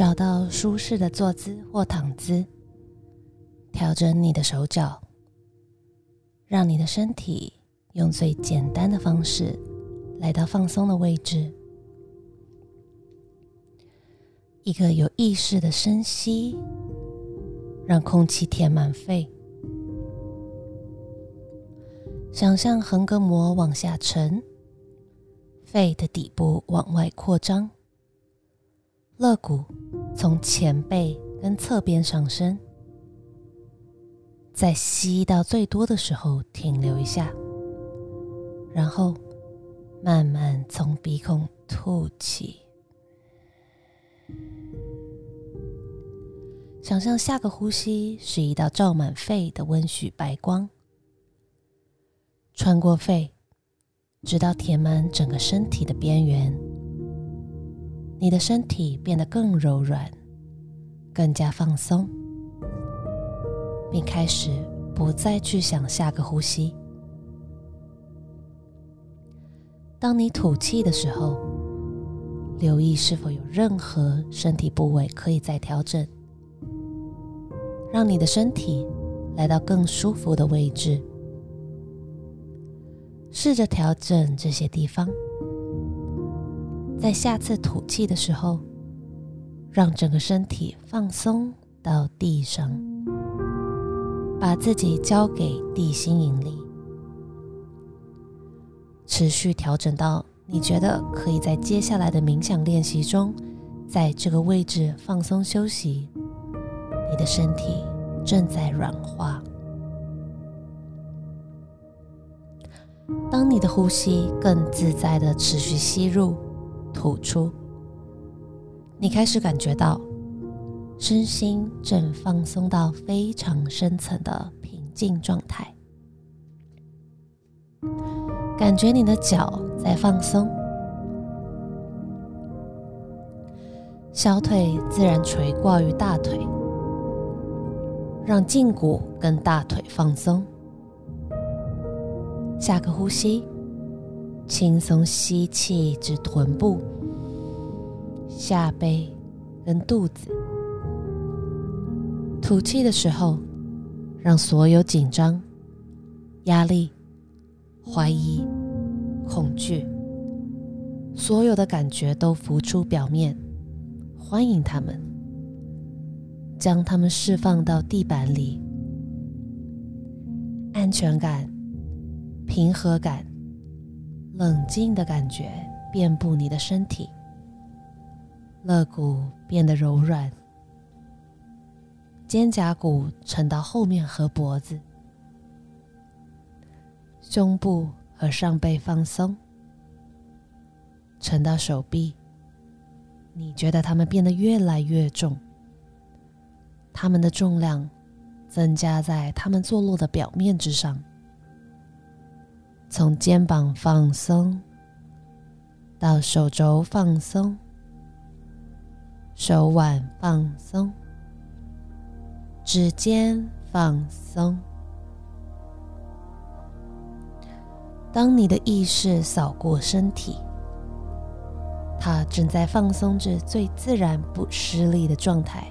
找到舒适的坐姿或躺姿，调整你的手脚，让你的身体用最简单的方式来到放松的位置。一个有意识的深吸，让空气填满肺。想象横膈膜往下沉，肺的底部往外扩张，肋骨从前背跟侧边上升。在吸到最多的时候停留一下，然后慢慢从鼻孔吐气。想象下个呼吸是一道照满肺的温煦白光。穿过肺，直到填满整个身体的边缘，你的身体变得更柔软，更加放松，并开始不再去想下个呼吸。当你吐气的时候，留意是否有任何身体部位可以再调整，让你的身体来到更舒服的位置。试着调整这些地方，在下次吐气的时候，让整个身体放松到地上，把自己交给地心引力，持续调整到你觉得可以在接下来的冥想练习中，在这个位置放松休息。你的身体正在软化。当你的呼吸更自在的持续吸入、吐出，你开始感觉到身心正放松到非常深层的平静状态，感觉你的脚在放松，小腿自然垂挂于大腿，让胫骨跟大腿放松。下个呼吸，轻松吸气至臀部、下背跟肚子。吐气的时候，让所有紧张、压力、怀疑、恐惧，所有的感觉都浮出表面，欢迎他们，将他们释放到地板里，安全感。平和感、冷静的感觉遍布你的身体，肋骨变得柔软，肩胛骨沉到后面和脖子，胸部和上背放松，沉到手臂。你觉得它们变得越来越重，它们的重量增加在它们坐落的表面之上。从肩膀放松，到手肘放松，手腕放松，指尖放松。当你的意识扫过身体，它正在放松至最自然、不失力的状态，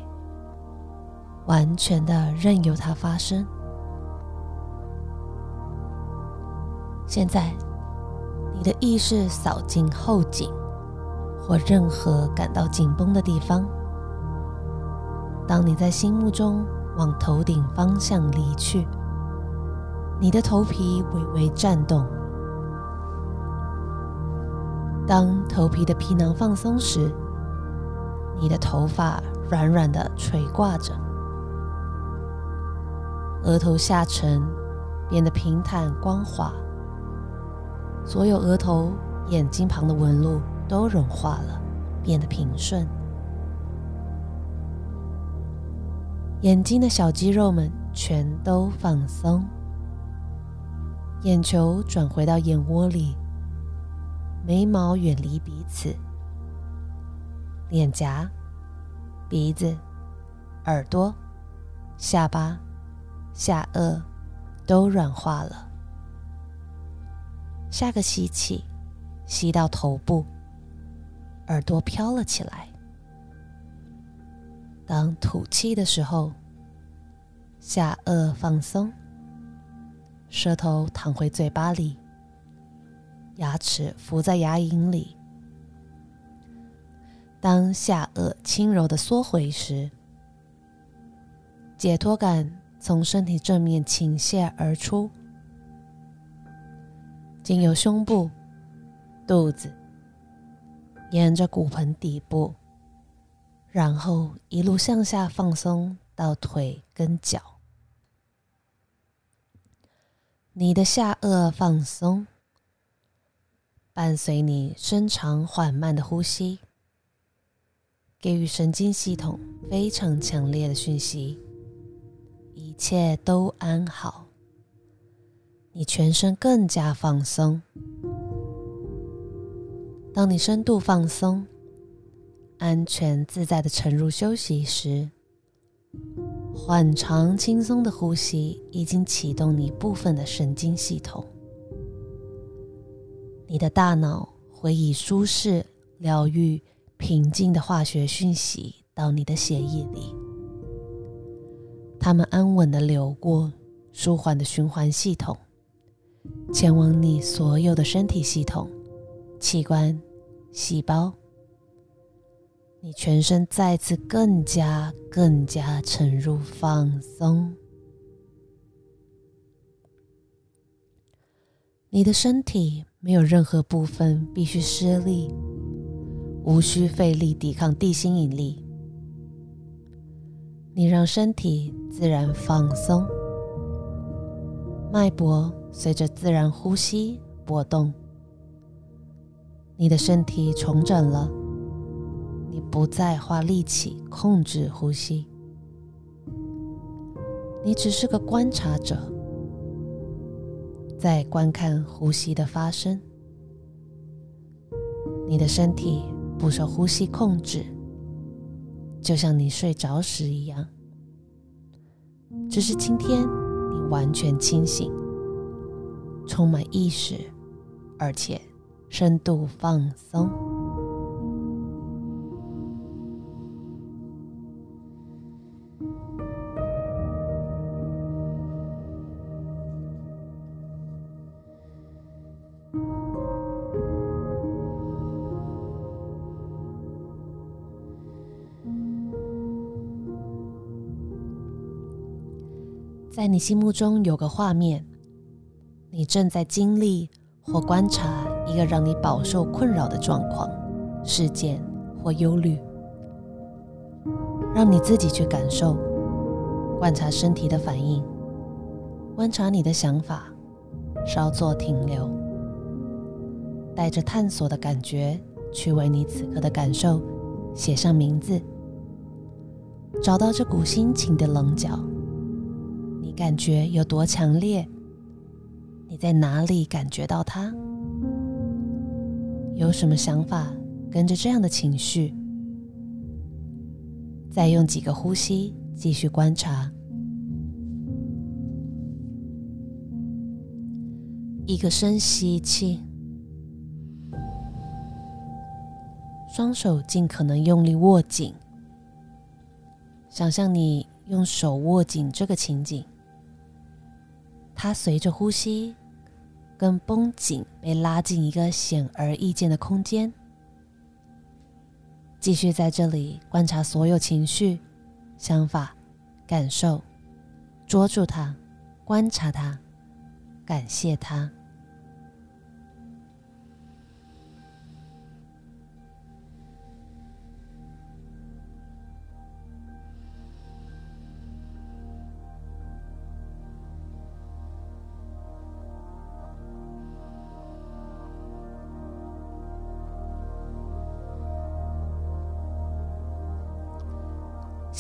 完全的任由它发生。现在，你的意识扫进后颈或任何感到紧绷的地方。当你在心目中往头顶方向离去，你的头皮微微颤动。当头皮的皮囊放松时，你的头发软软的垂挂着，额头下沉，变得平坦光滑。所有额头、眼睛旁的纹路都融化了，变得平顺。眼睛的小肌肉们全都放松，眼球转回到眼窝里，眉毛远离彼此，脸颊、鼻子、耳朵、下巴、下颚都软化了。下个吸气，吸到头部，耳朵飘了起来。当吐气的时候，下颚放松，舌头躺回嘴巴里，牙齿伏在牙龈里。当下颚轻柔的缩回时，解脱感从身体正面倾泻而出，经由胸部、肚子，沿着骨盆底部，然后一路向下放松到腿跟脚。你的下颚放松，伴随你深长缓慢的呼吸。给予神经系统非常强烈的讯息，一切都安好，你全身更加放松。当你深度放松、安全自在的沉入休息时，缓长轻松的呼吸已经启动你部分的神经系统，你的大脑会以舒适疗愈。平静的化学讯息到你的血液里，它们安稳的流过舒缓的循环系统，前往你所有的身体系统、器官、细胞。你全身再次更加、更加沉入放松，你的身体没有任何部分必须施力。无需费力抵抗地心引力，你让身体自然放松，脉搏随着自然呼吸波动，你的身体重整了，你不再花力气控制呼吸，你只是个观察者，在观看呼吸的发生，你的身体。不受呼吸控制，就像你睡着时一样。只是今天你完全清醒，充满意识，而且深度放松。在你心目中有个画面，你正在经历或观察一个让你饱受困扰的状况、事件或忧虑，让你自己去感受、观察身体的反应，观察你的想法，稍作停留，带着探索的感觉去为你此刻的感受写上名字，找到这股心情的棱角。你感觉有多强烈？你在哪里感觉到它？有什么想法跟着这样的情绪？再用几个呼吸继续观察。一个深吸气，双手尽可能用力握紧，想象你用手握紧这个情景。它随着呼吸，跟绷紧被拉进一个显而易见的空间，继续在这里观察所有情绪、想法、感受，捉住它，观察它，感谢它。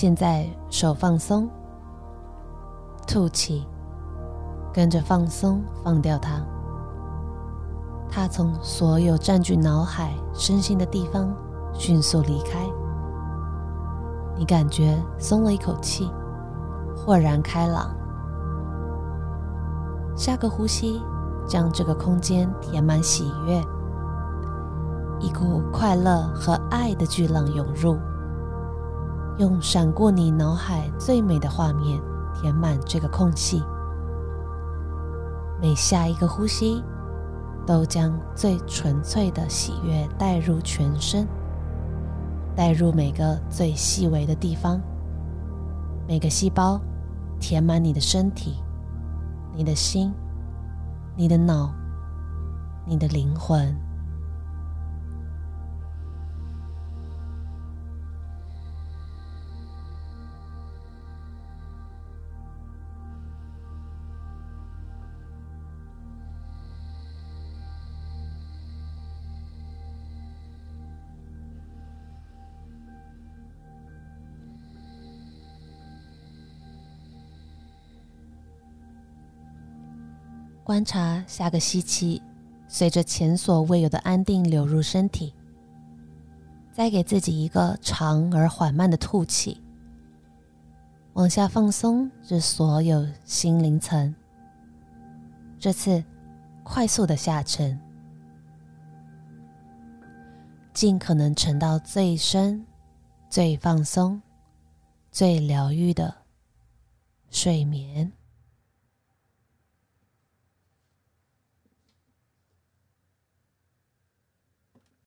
现在手放松，吐气，跟着放松，放掉它。它从所有占据脑海、身心的地方迅速离开。你感觉松了一口气，豁然开朗。下个呼吸，将这个空间填满喜悦，一股快乐和爱的巨浪涌入。用闪过你脑海最美的画面填满这个空隙。每下一个呼吸，都将最纯粹的喜悦带入全身，带入每个最细微的地方，每个细胞，填满你的身体、你的心、你的脑、你的灵魂。观察下个吸气，随着前所未有的安定流入身体，再给自己一个长而缓慢的吐气，往下放松至所有心灵层。这次快速的下沉，尽可能沉到最深、最放松、最疗愈的睡眠。